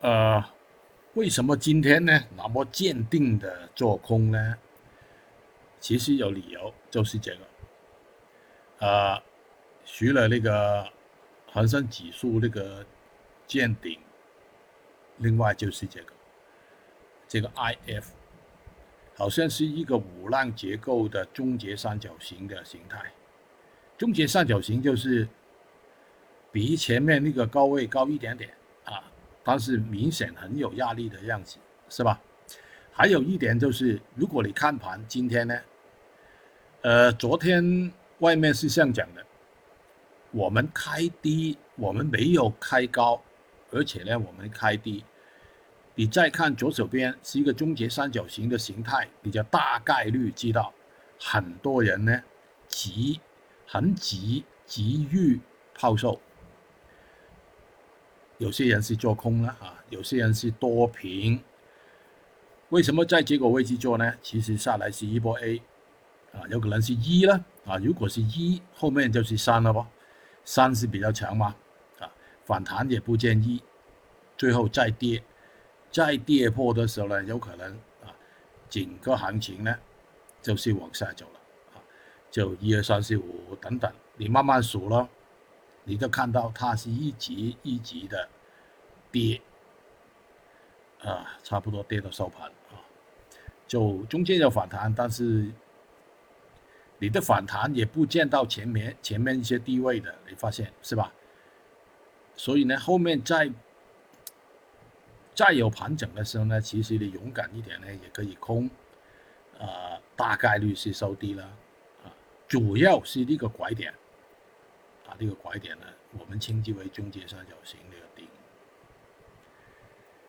呃，为什么今天呢那么坚定的做空呢？其实有理由，就是这个，呃，除了那个恒生指数那个见顶，另外就是这个，这个 IF，好像是一个五浪结构的终结三角形的形态，终结三角形就是比前面那个高位高一点点。但是明显很有压力的样子，是吧？还有一点就是，如果你看盘今天呢，呃，昨天外面是这样讲的，我们开低，我们没有开高，而且呢，我们开低。你再看左手边是一个终结三角形的形态，你就大概率知道，很多人呢急，很急，急于抛售。有些人是做空了啊，有些人是多平。为什么在这个位置做呢？其实下来是一波 A，啊，有可能是一了啊。如果是一，后面就是三了不？三是比较强嘛，啊，反弹也不建议，最后再跌，再跌破的时候呢，有可能啊，整个行情呢就是往下走了啊，就一二三四五等等，你慢慢数咯。你就看到它是一级一级的跌，啊，差不多跌到收盘啊，就中间有反弹，但是你的反弹也不见到前面前面一些低位的，你发现是吧？所以呢，后面再再有盘整的时候呢，其实你勇敢一点呢，也可以空，啊，大概率是收低了，啊，主要是这个拐点。把，这个拐点呢，我们称之为终结三角形的